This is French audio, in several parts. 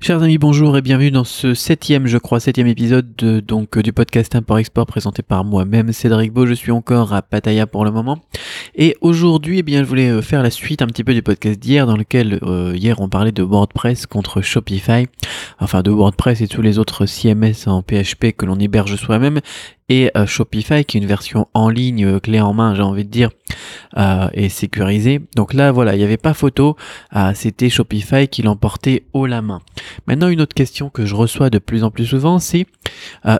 Chers amis, bonjour et bienvenue dans ce septième, je crois, septième épisode de, donc du podcast Import-Export présenté par moi-même, Cédric Beau. Je suis encore à Pattaya pour le moment. Et aujourd'hui, eh bien, je voulais euh, faire la suite un petit peu du podcast d'hier, dans lequel euh, hier on parlait de WordPress contre Shopify, enfin de WordPress et tous les autres CMS en PHP que l'on héberge soi-même, et euh, Shopify qui est une version en ligne clé en main j'ai envie de dire et sécurisée. Donc là voilà il n'y avait pas photo. C'était Shopify qui l'emportait haut la main. Maintenant une autre question que je reçois de plus en plus souvent c'est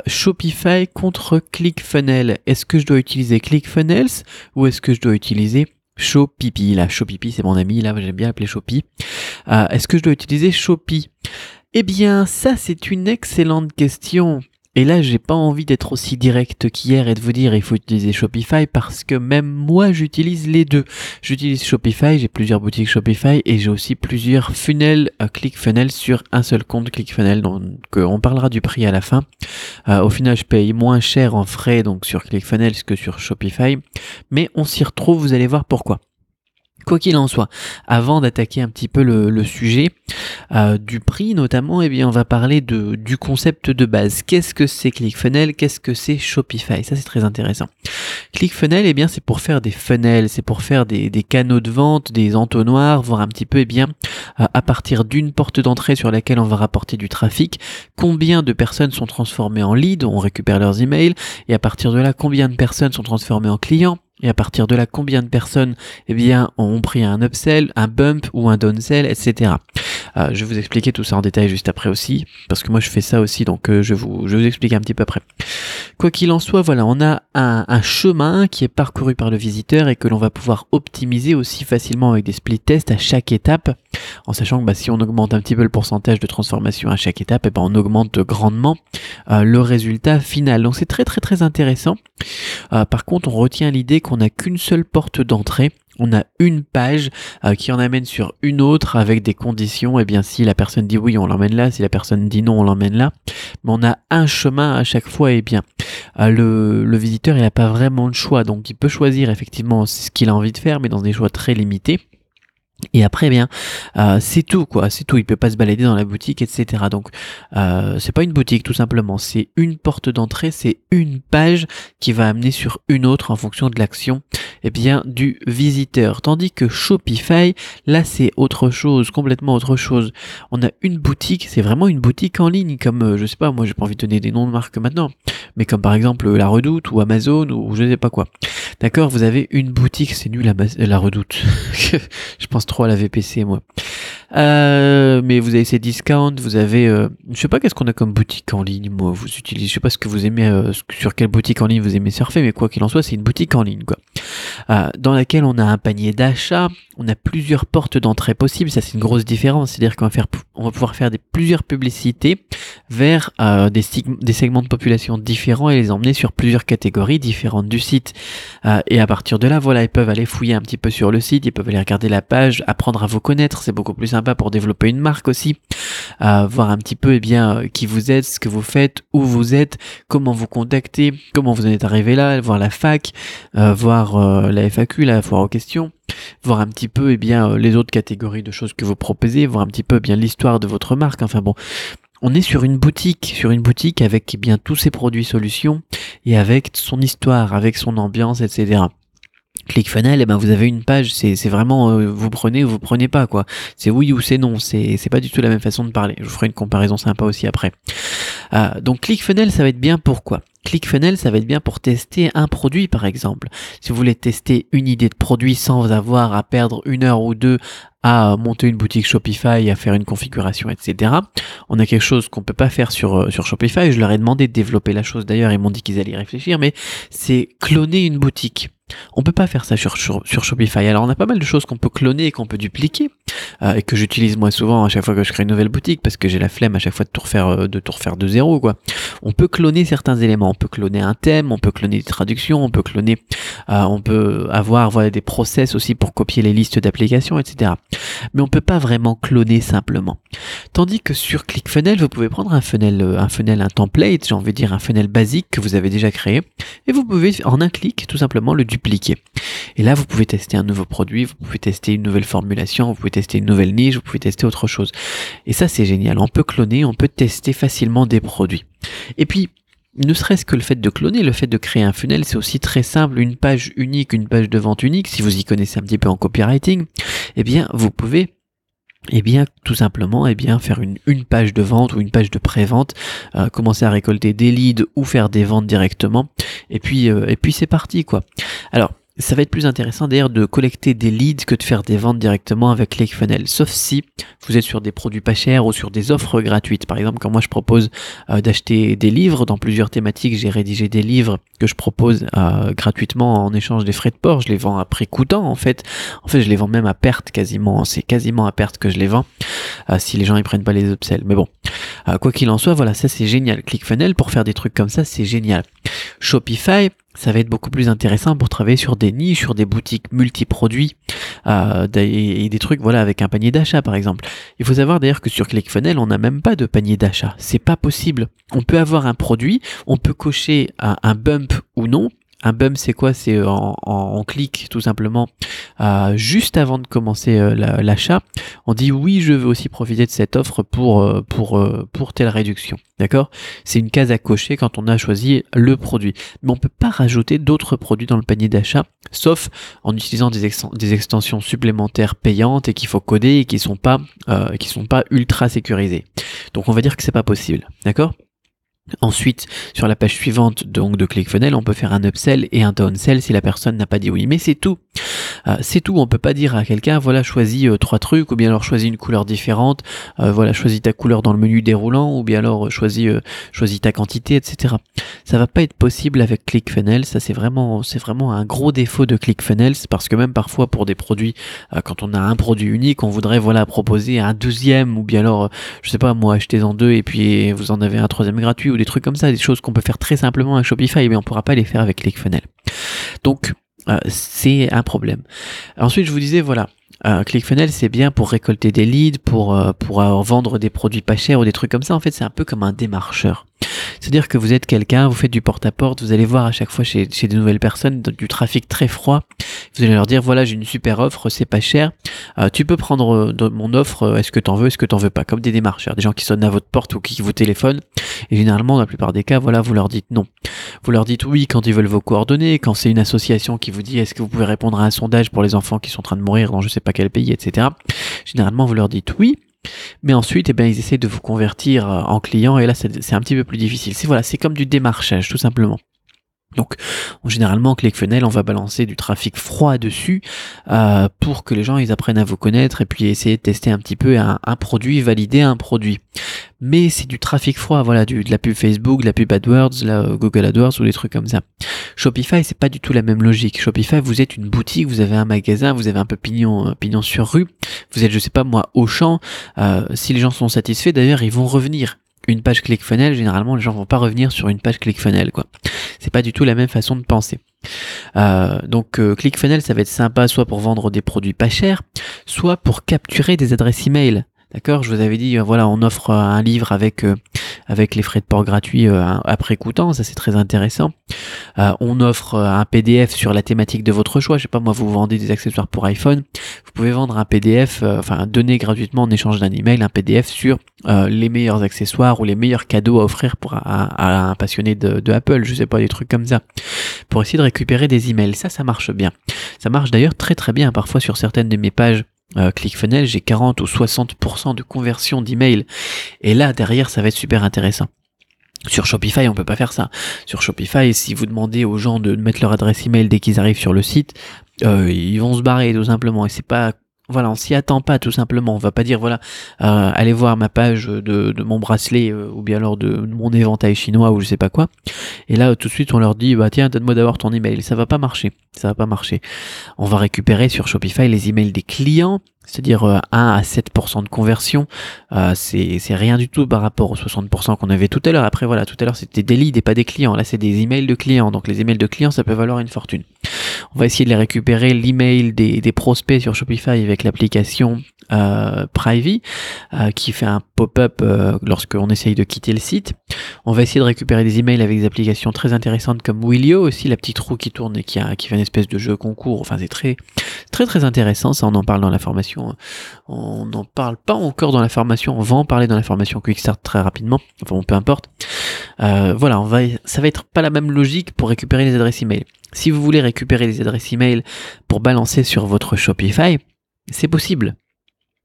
Shopify contre ClickFunnels. Est-ce que je dois utiliser ClickFunnels ou est-ce que je dois utiliser Shopipi là c'est mon ami là j'aime bien appeler Shopi est-ce que je dois utiliser Shopee? Eh bien, ça, c'est une excellente question. Et là, j'ai pas envie d'être aussi direct qu'hier et de vous dire il faut utiliser Shopify parce que même moi, j'utilise les deux. J'utilise Shopify, j'ai plusieurs boutiques Shopify et j'ai aussi plusieurs funnels, euh, ClickFunnels sur un seul compte ClickFunnels. Donc, euh, on parlera du prix à la fin. Euh, au final, je paye moins cher en frais donc sur ClickFunnels que sur Shopify, mais on s'y retrouve. Vous allez voir pourquoi. Quoi qu'il en soit, avant d'attaquer un petit peu le, sujet euh, du prix notamment, eh bien on va parler de, du concept de base. Qu'est-ce que c'est ClickFunnels? Qu'est-ce que c'est Shopify? Ça c'est très intéressant. ClickFunnels, eh bien c'est pour faire des funnels, c'est pour faire des, canaux de vente, des entonnoirs, voir un petit peu, eh bien euh, à partir d'une porte d'entrée sur laquelle on va rapporter du trafic, combien de personnes sont transformées en leads, on récupère leurs emails, et à partir de là, combien de personnes sont transformées en clients et à partir de là, combien de personnes eh bien, ont pris un upsell, un bump ou un downsell, etc. Euh, je vais vous expliquer tout ça en détail juste après aussi, parce que moi je fais ça aussi, donc euh, je, vous, je vous expliquer un petit peu après. Quoi qu'il en soit, voilà, on a un, chemin qui est parcouru par le visiteur et que l'on va pouvoir optimiser aussi facilement avec des split tests à chaque étape, en sachant que bah, si on augmente un petit peu le pourcentage de transformation à chaque étape, et eh ben, on augmente grandement euh, le résultat final. Donc c'est très très très intéressant. par contre, on retient l'idée qu'on n'a qu'une seule porte d'entrée on a une page euh, qui en amène sur une autre avec des conditions. Et eh bien, si la personne dit oui, on l'emmène là. Si la personne dit non, on l'emmène là. Mais on a un chemin à chaque fois. Et eh bien, euh, le, le, visiteur, il n'a pas vraiment de choix. Donc, il peut choisir effectivement ce qu'il a envie de faire, mais dans des choix très limités. Et après, eh bien, euh, c'est tout, quoi. C'est tout. Il peut pas se balader dans la boutique, etc. Donc, euh, c'est pas une boutique, tout simplement. C'est une porte d'entrée, c'est une page qui va amener sur une autre en fonction de l'action, eh bien, du visiteur. Tandis que Shopify, là, c'est autre chose, complètement autre chose. On a une boutique, c'est vraiment une boutique en ligne, comme, euh, je sais pas, moi, j'ai pas envie de donner des noms de marques maintenant, mais comme par exemple La Redoute ou Amazon ou je sais pas quoi. D'accord, vous avez une boutique, c'est nul la, la Redoute. je pense trop à la VPC, moi. Euh, mais vous avez ces discounts, vous avez, euh, je sais pas qu'est-ce qu'on a comme boutique en ligne, moi, vous utilisez, je sais pas ce que vous aimez, euh, sur quelle boutique en ligne vous aimez surfer, mais quoi qu'il en soit, c'est une boutique en ligne, quoi. Dans laquelle on a un panier d'achat, on a plusieurs portes d'entrée possibles, ça c'est une grosse différence, c'est-à-dire qu'on va va pouvoir faire des plusieurs publicités vers des, des segments de population différents et les emmener sur plusieurs catégories différentes du site. et à partir de là, voilà, ils peuvent aller fouiller un petit peu sur le site, ils peuvent aller regarder la page, apprendre à vous connaître, c'est beaucoup plus sympa pour développer une marque aussi, euh, voir un petit peu eh bien euh, qui vous êtes, ce que vous faites, où vous êtes, comment vous contactez, comment vous en êtes arrivé là, voir la fac, euh, la FAQ, la foire aux questions, voir un petit peu eh bien les autres catégories de choses que vous proposez, voir un petit peu eh bien l'histoire de votre marque. Enfin bon, on est sur une boutique, sur une boutique avec eh bien tous ses produits solutions et avec son histoire, avec son ambiance, etc. ClickFunnels, eh ben vous avez une page, c'est vraiment euh, vous prenez ou vous prenez pas quoi. C'est oui ou c'est non, c'est pas du tout la même façon de parler. Je vous ferai une comparaison sympa aussi après. Euh, donc ClickFunnels, ça va être bien pourquoi ClickFunnels, ça va être bien pour tester un produit par exemple. Si vous voulez tester une idée de produit sans avoir à perdre une heure ou deux à monter une boutique Shopify, à faire une configuration, etc. On a quelque chose qu'on peut pas faire sur, euh, sur Shopify. Je leur ai demandé de développer la chose d'ailleurs, ils m'ont dit qu'ils allaient y réfléchir, mais c'est cloner une boutique. On peut pas faire ça sur, sur, Shopify. Alors on a pas mal de choses qu'on peut cloner et qu'on peut dupliquer euh, et que j'utilise moi souvent à chaque fois que je crée une nouvelle boutique parce que j'ai la flemme à chaque fois de tout refaire euh, de tout refaire de zéro quoi. On peut cloner certains éléments. On peut cloner un thème, on peut cloner des traductions, on peut cloner on peut avoir voilà, des process aussi pour copier les listes d'applications, etc. Mais on peut pas vraiment cloner simplement. Tandis que sur ClickFunnels, vous pouvez prendre un funnel, un funnel, un template, j'ai envie de dire un funnel basique que vous avez déjà créé, et vous pouvez en un clic tout simplement le dupliquer. Et là, vous pouvez tester un nouveau produit, vous pouvez tester une nouvelle formulation, vous pouvez tester une nouvelle niche, vous pouvez tester autre chose. Et ça, c'est génial. On peut cloner, on peut tester facilement des produits. Et puis, ne serait-ce que le fait de cloner, le fait de créer un funnel, c'est aussi très simple. Une page unique, une page de vente unique, si vous y connaissez un petit peu en copywriting, eh bien, vous pouvez eh bien, tout simplement, eh bien, faire une, page de vente ou une page de pré-vente, euh, commencer à récolter des leads ou faire des ventes directement, et puis, euh, et puis c'est parti, quoi. Alors, ça va être plus intéressant d'ailleurs de collecter des leads que de faire des ventes directement avec ClickFunnels. Sauf si vous êtes sur des produits pas chers ou sur des offres gratuites. Par exemple, quand moi je propose euh, d'acheter des livres dans plusieurs thématiques, j'ai rédigé des livres que je propose euh, gratuitement en échange des frais de port. Je les vends à prix coûtant en fait. En fait, je les vends même à perte quasiment. C'est quasiment à perte que je les vends euh, si les gens ils prennent pas les upsells. Mais bon, quoi qu'il en soit, voilà, ça c'est génial. ClickFunnels pour faire des trucs comme ça, c'est génial. Shopify, ça va être beaucoup plus intéressant pour travailler sur des niches, sur des boutiques multiproduits euh, et des trucs voilà avec un panier d'achat par exemple. Il faut savoir d'ailleurs que sur ClickFunnels on n'a même pas de panier d'achat, c'est pas possible. On peut avoir un produit, on peut cocher un bump ou non, un bump, c'est quoi? C'est euh, en, clic tout simplement euh, juste avant de commencer euh, l'achat. On dit oui, je veux aussi profiter de cette offre pour pour pour telle réduction. D'accord? C'est une case à cocher quand on a choisi le produit. Mais on peut pas rajouter d'autres produits dans le panier d'achat, sauf en utilisant des, extensions supplémentaires payantes et qu'il faut coder et qui sont pas sont pas ultra sécurisées. Donc on va dire que c'est pas possible. D'accord? Ensuite, sur la page suivante donc de ClickFunnels, on peut faire un upsell et un downsell si la personne n'a pas dit oui. Mais c'est tout. Euh, c'est tout. On peut pas dire à quelqu'un voilà choisis euh, trois trucs ou bien alors choisis une couleur différente. Euh, voilà choisis ta couleur dans le menu déroulant ou bien alors choisis choisis ta quantité, etc. Ça va pas être possible avec ClickFunnels. Ça c'est vraiment c'est vraiment un gros défaut de ClickFunnels parce que même parfois pour des produits quand on a un produit unique, on voudrait voilà proposer un deuxième ou bien alors je sais pas moi achetez en deux et puis vous en avez un troisième gratuit des trucs comme ça, des choses qu'on peut faire très simplement avec Shopify, mais on pourra pas les faire avec ClickFunnels. Donc euh, c'est un problème. Ensuite, je vous disais voilà, euh, ClickFunnels c'est bien pour récolter des leads, pour euh, pour vendre des produits pas chers ou des trucs comme ça. En fait, c'est un peu comme un démarcheur. C'est-à-dire que vous êtes quelqu'un, vous faites du porte-à-porte, vous allez voir à chaque fois chez, chez des nouvelles personnes du trafic très froid. Vous allez leur dire voilà j'ai une super offre, c'est pas cher. Euh, tu peux prendre euh, mon offre, euh, est-ce que t'en veux, est-ce que t'en veux pas, comme des démarcheurs, des gens qui sonnent à votre porte ou qui vous téléphonent. Et généralement dans la plupart des cas, voilà vous leur dites non. Vous leur dites oui quand ils veulent vos coordonnées, quand c'est une association qui vous dit est-ce que vous pouvez répondre à un sondage pour les enfants qui sont en train de mourir dans je sais pas quel pays, etc. Généralement vous leur dites oui. Mais ensuite, eh bien, ils essaient de vous convertir euh, en client et là, c'est un petit peu plus difficile. C'est voilà, c'est comme du démarchage, tout simplement. Donc, généralement, ClickFunnels, on va balancer du trafic froid dessus euh, pour que les gens ils apprennent à vous connaître et puis essayer de tester un petit peu un, produit, valider un produit. Mais c'est du trafic froid, voilà, du, de la pub Facebook, de la pub AdWords, la Google AdWords ou des trucs comme ça. Shopify, c'est pas du tout la même logique. Shopify, vous êtes une boutique, vous avez un magasin, vous avez un peu pignon, euh, sur rue. Vous êtes, je sais pas moi, au champ. Euh, si les gens sont satisfaits, d'ailleurs, ils vont revenir une page ClickFunnels, généralement les gens vont pas revenir sur une page ClickFunnels quoi. C'est pas du tout la même façon de penser. Euh, donc euh, ClickFunnels ça va être sympa soit pour vendre des produits pas chers, soit pour capturer des adresses email. D'accord, je vous avais dit, euh, voilà, on offre un livre avec avec les frais de port gratuits après coûtant, ça c'est très intéressant. on offre un PDF sur la thématique de votre choix. Je sais pas moi, vous vendez des accessoires pour iPhone, vous pouvez vendre un PDF, enfin donner gratuitement en échange d'un email un PDF sur les meilleurs accessoires ou les meilleurs cadeaux à offrir pour un, un passionné de, de, Apple, je sais pas des trucs comme ça, pour essayer de récupérer des emails. Ça, ça marche bien. Ça marche d'ailleurs très très bien parfois sur certaines de mes pages euh, ClickFunnels, j'ai 40 ou 60% de conversion d'email. Et là, derrière, ça va être super intéressant. Sur Shopify, on peut pas faire ça. Sur Shopify, si vous demandez aux gens de mettre leur adresse email dès qu'ils arrivent sur le site, euh, ils vont se barrer tout simplement. Et c'est pas voilà, on s'y attend pas tout simplement. On va pas dire voilà, euh, allez voir ma page de, mon bracelet euh, ou bien alors de, mon éventail chinois ou je sais pas quoi. Et là tout de suite on leur dit bah tiens donne-moi d'abord ton email. Ça va pas marcher. Ça va pas marcher. On va récupérer sur Shopify les emails des clients, c'est-à-dire 1 euh, à 7% de conversion. Euh, c'est rien du tout par rapport aux 60% qu'on avait tout à l'heure. Après voilà, tout à l'heure c'était des leads et pas des clients. Là c'est des emails de clients. Donc les emails de clients ça peut valoir une fortune. On va essayer de les récupérer l'email des, prospects sur Shopify avec l'application euh, Privy euh, qui fait un pop-up euh, lorsqu'on essaye de quitter le site. On va essayer de récupérer des emails avec des applications très intéressantes comme Willio aussi, la petite roue qui tourne et qui, fait une espèce de jeu concours. Enfin, c'est très, très, très intéressant. Ça, on en parle dans la formation. On n'en parle pas encore dans la formation. On va en parler dans la formation Quickstart très rapidement. Enfin, peu importe. Euh, voilà, on va, ça va être pas la même logique pour récupérer les adresses email. Si vous voulez récupérer les adresses email pour balancer sur votre Shopify, c'est possible.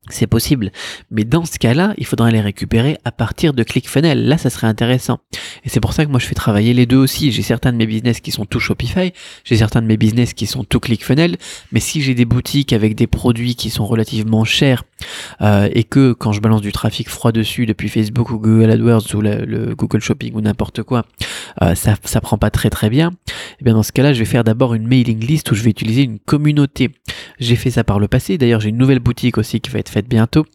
C'est possible. Mais dans ce cas-là, il faudra les récupérer à partir de ClickFunnels. Là, ça serait intéressant. Et c'est pour ça que moi, je fais travailler les deux aussi. J'ai certains de mes business qui sont tout Shopify. J'ai certains de mes business qui sont tout ClickFunnels. Mais si j'ai des boutiques avec des produits qui sont relativement chers, euh, et que quand je balance du trafic froid dessus depuis Facebook ou Google AdWords ou le, Google Shopping ou n'importe quoi, euh, ça, ça prend pas très très bien. Eh bien dans ce cas-là, je vais faire d'abord une mailing list où je vais utiliser une communauté. J'ai fait ça par le passé. D'ailleurs, j'ai une nouvelle boutique aussi qui va être faite bientôt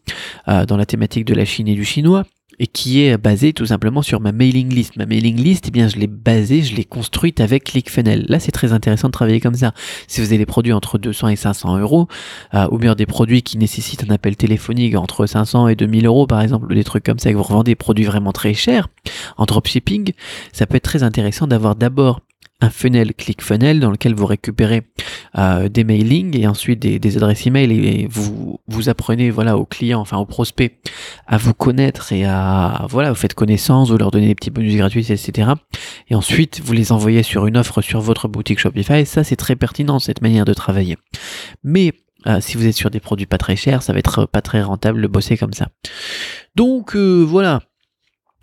euh, dans la thématique de la Chine et du chinois et qui est basée tout simplement sur ma mailing list. Ma mailing list, eh bien, je l'ai basée, je l'ai construite avec ClickFunnels. Là, c'est très intéressant de travailler comme ça. Si vous avez des produits entre 200 et 500 euros, euh, ou bien des produits qui nécessitent un appel téléphonique entre 500 et 2000 euros, par exemple, ou des trucs comme ça, que vous revendez des produits vraiment très chers en dropshipping, ça peut être très intéressant d'avoir d'abord un funnel ClickFunnels dans lequel vous récupérez euh, des mailings et ensuite des, adresses email et vous vous apprenez voilà aux clients enfin aux prospects à vous connaître et à voilà vous faites connaissance vous leur donnez des petits bonus gratuits etc et ensuite vous les envoyez sur une offre sur votre boutique Shopify. Ça c'est très pertinent cette manière de travailler. Mais euh, si vous êtes sur des produits pas très chers ça va être pas très rentable de bosser comme ça. Donc euh, voilà.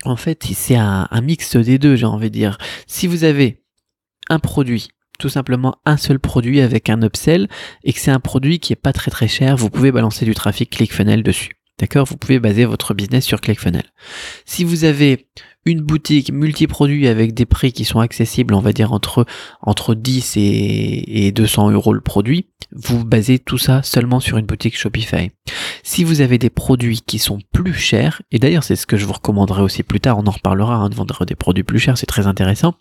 En fait c'est un, un mix des deux j'ai envie de dire. Si vous avez un produit tout simplement un seul produit avec un upsell et que c'est un produit qui est pas très très cher, vous pouvez balancer du trafic ClickFunnels dessus. D'accord? Vous pouvez baser votre business sur ClickFunnels. Si vous avez une boutique multi-produits avec des prix qui sont accessibles, on va dire entre, entre 10 et, et 200 euros le produit, vous basez tout ça seulement sur une boutique Shopify. Si vous avez des produits qui sont plus chers, et d'ailleurs c'est ce que je vous recommanderais aussi plus tard, on en reparlera, hein, de vendre des produits plus chers, c'est très intéressant,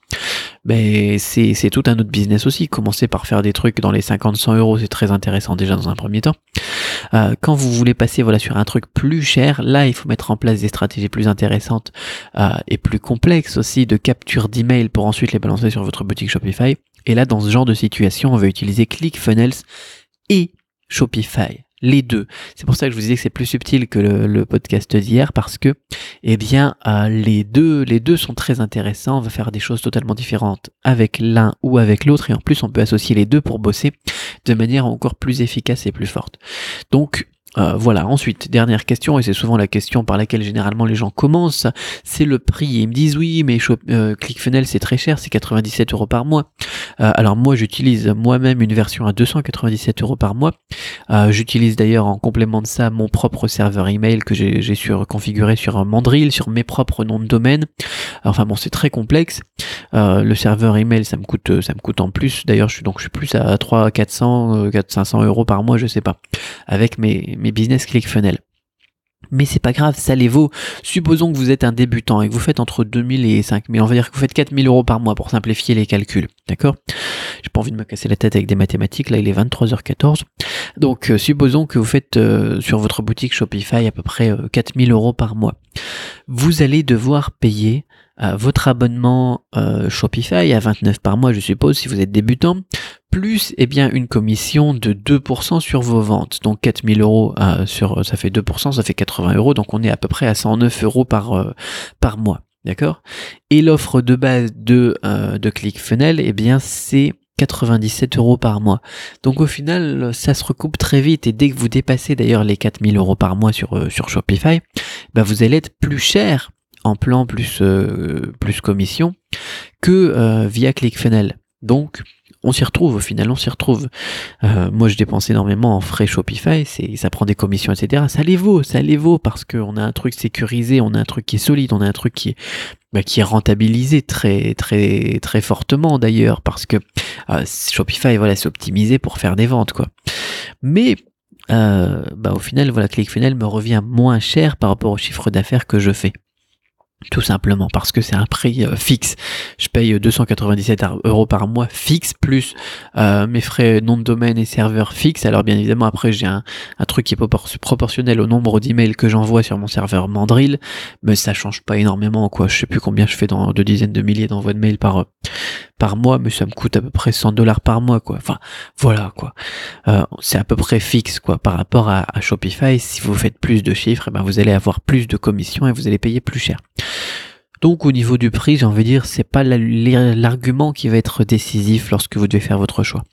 mais c'est, tout un autre business aussi. Commencer par faire des trucs dans les 50-100 euros, c'est très intéressant déjà dans un premier temps. Euh, quand vous voulez passer voilà sur un truc plus cher, là il faut mettre en place des stratégies plus intéressantes euh, et plus complexes aussi de capture d'email pour ensuite les balancer sur votre boutique Shopify. Et là dans ce genre de situation, on va utiliser ClickFunnels et Shopify les deux. C'est pour ça que je vous disais que c'est plus subtil que le, podcast d'hier parce que, eh bien, euh, les deux, les deux sont très intéressants. On va faire des choses totalement différentes avec l'un ou avec l'autre et en plus on peut associer les deux pour bosser de manière encore plus efficace et plus forte. Donc, euh, voilà, ensuite, dernière question, et c'est souvent la question par laquelle généralement les gens commencent, c'est le prix. Ils me disent oui, mais euh, ClickFunnels c'est très cher, c'est 97 euros par mois. Euh, alors moi j'utilise moi-même une version à 297 euros par mois. j'utilise d'ailleurs en complément de ça mon propre serveur email que j'ai sur configuré sur Mandrill, sur mes propres noms de domaine. Enfin bon, c'est très complexe. le serveur email ça me coûte ça me coûte en plus. D'ailleurs je suis donc plus à 3 400 4 500 euros par mois, je sais pas. Avec mes business ClickFunnels. Mais c'est pas grave, ça les vaut. Supposons que vous êtes un débutant et que vous faites entre 2000 et 5000. On va dire que vous faites 4000 euros par mois pour simplifier les calculs. D'accord? J'ai pas envie de me casser la tête avec des mathématiques. Là, il est 23h14. Donc, euh, supposons que vous faites euh, sur votre boutique Shopify à peu près 4000 euh, euros par mois. Vous allez devoir payer votre abonnement Shopify à 29 par mois, je suppose, si vous êtes débutant, plus eh bien une commission de 2% sur vos ventes. Donc 4000 euros euh, sur ça fait 2%, ça fait 80 euros, donc on est à peu près à 109 euros par, euh, par mois. D'accord? Et l'offre de base de, euh, de ClickFunnels, eh bien c'est 97 euros par mois. Donc au final, ça se recoupe très vite et dès que vous dépassez d'ailleurs les 4000 euros par mois sur, sur Shopify, bah vous allez être plus cher en plan plus, plus commission que via ClickFunnels. Donc on s'y retrouve au final, on s'y retrouve. Euh, moi, je dépense énormément en frais Shopify, ça prend des commissions, etc. Ça les vaut, ça les vaut parce qu'on a un truc sécurisé, on a un truc qui est solide, on a un truc qui est, bah, qui est rentabilisé très, très, très fortement d'ailleurs parce que euh, Shopify, voilà, c'est optimisé pour faire des ventes, quoi. Mais euh, bah, au final, voilà, ClickFunnels me revient moins cher par rapport au chiffre d'affaires que je fais. Tout simplement parce que c'est un prix euh, fixe. Je paye 297 euros par mois fixe plus euh, mes frais nom de domaine et serveur fixe. Alors bien évidemment après j'ai un, truc qui est proportionnel au nombre d'emails que j'envoie sur mon serveur Mandrill, mais ça change pas énormément quoi. Je sais plus combien je fais dans de dizaines de milliers d'envois de mails par par mois, mais ça me coûte à peu près 100 dollars par mois quoi. Enfin voilà quoi. Euh, c'est à peu près fixe quoi par rapport à, Shopify. Si vous faites plus de chiffres, eh ben vous allez avoir plus de commissions et vous allez payer plus cher. Donc au niveau du prix, j'ai envie de dire, c'est pas l'argument qui va être décisif lorsque vous devez faire votre choix.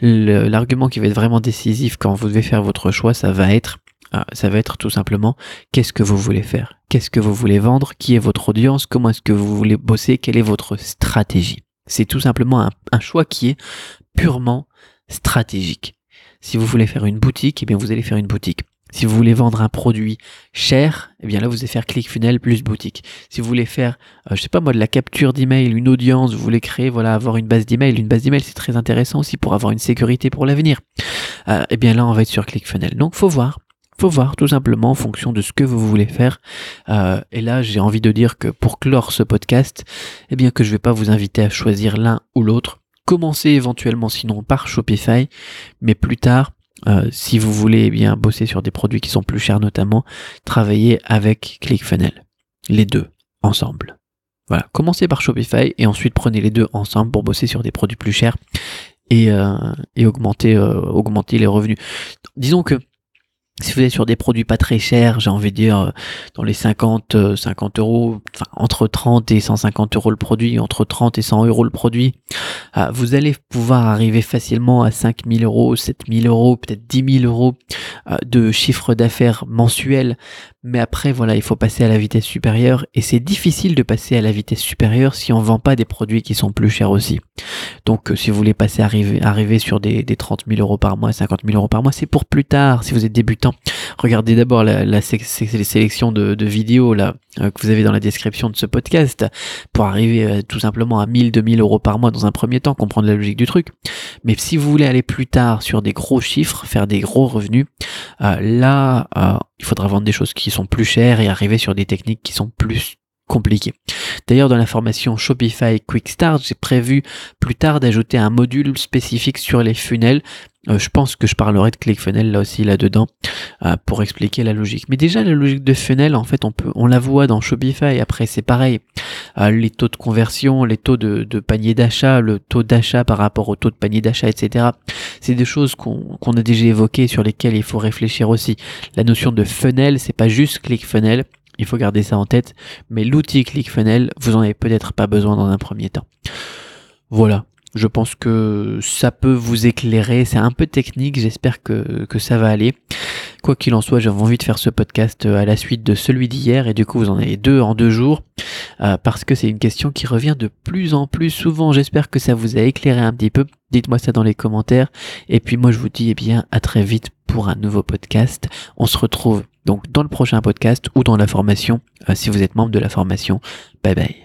L'argument qui va être vraiment décisif quand vous devez faire votre choix, ça va être euh, ça va être tout simplement qu'est-ce que vous voulez faire, qu'est-ce que vous voulez vendre, qui est votre audience, comment est-ce que vous voulez bosser, quelle est votre stratégie? C'est tout simplement un, un, choix qui est purement stratégique. Si vous voulez faire une boutique, eh bien vous allez faire une boutique. Si vous voulez vendre un produit cher, eh bien là vous allez faire ClickFunnels plus boutique. Si vous voulez faire, euh, je sais pas moi, de la capture d'email, une audience, vous voulez créer, voilà, avoir une base d'email, une base d'email c'est très intéressant aussi pour avoir une sécurité pour l'avenir. Euh, eh bien là on va être sur ClickFunnels. Donc faut voir, faut voir tout simplement en fonction de ce que vous voulez faire. Euh, et là, j'ai envie de dire que pour clore ce podcast, eh bien que je vais pas vous inviter à choisir l'un ou l'autre. Commencez éventuellement sinon par Shopify, mais plus tard, euh, si vous voulez eh bien bosser sur des produits qui sont plus chers notamment, travaillez avec ClickFunnels. Les deux ensemble. Voilà, commencez par Shopify et ensuite prenez les deux ensemble pour bosser sur des produits plus chers et, euh, euh, augmenter les revenus. Disons que si vous êtes sur des produits pas très chers, j'ai envie de dire euh, dans les 50, 50 euh, euros, enfin entre 30 et 150 euros le produit, entre 30 et 100 euros le produit, euh, vous allez pouvoir arriver facilement à 5000 euros, 7000 euros, peut-être 10 000 euros de chiffre d'affaires mensuel. Mais après, voilà, il faut passer à la vitesse supérieure et c'est difficile de passer à la vitesse supérieure si on vend pas des produits qui sont plus chers aussi. Donc, si vous voulez passer arriver, arriver sur des, des 30 000 euros par mois, 50 000 euros par mois, c'est pour plus tard. Si vous êtes débutant Regardez d'abord la, la sélection de, vidéos là euh, que vous avez dans la description de ce podcast pour arriver euh, tout simplement à 1000, 2000 euros par mois dans un premier temps, comprendre la logique du truc. Mais si vous voulez aller plus tard sur des gros chiffres, faire des gros revenus, euh, là, il faudra vendre des choses qui sont plus chères et arriver sur des techniques qui sont plus compliquées. D'ailleurs, dans la formation Shopify Quick Start, j'ai prévu plus tard d'ajouter un module spécifique sur les funnels euh, je pense que je parlerai de ClickFunnels là aussi là-dedans euh, pour expliquer la logique. Mais déjà la logique de funnel, en fait, on peut, on la voit dans Shopify. Après, c'est pareil, euh, les taux de conversion, les taux de, panier d'achat, le taux d'achat par rapport au taux de panier d'achat, etc. C'est des choses qu'on a déjà évoquées sur lesquelles il faut réfléchir aussi. La notion de funnel, c'est pas juste ClickFunnels. Il faut garder ça en tête. Mais l'outil ClickFunnels, vous en avez peut-être pas besoin dans un premier temps. Voilà, je pense que ça peut vous éclairer. C'est un peu technique. J'espère que ça va aller. Quoi qu'il en soit, j'avais envie de faire ce podcast euh, à la suite de celui d'hier et du coup vous en avez deux en deux jours euh, parce que c'est une question qui revient de plus en plus souvent. J'espère que ça vous a éclairé un petit peu. Dites-moi ça dans les commentaires. Et puis moi je vous dis eh bien à très vite pour un nouveau podcast. On se retrouve donc dans le prochain podcast ou dans la formation euh, si vous êtes membre de la formation. Bye bye.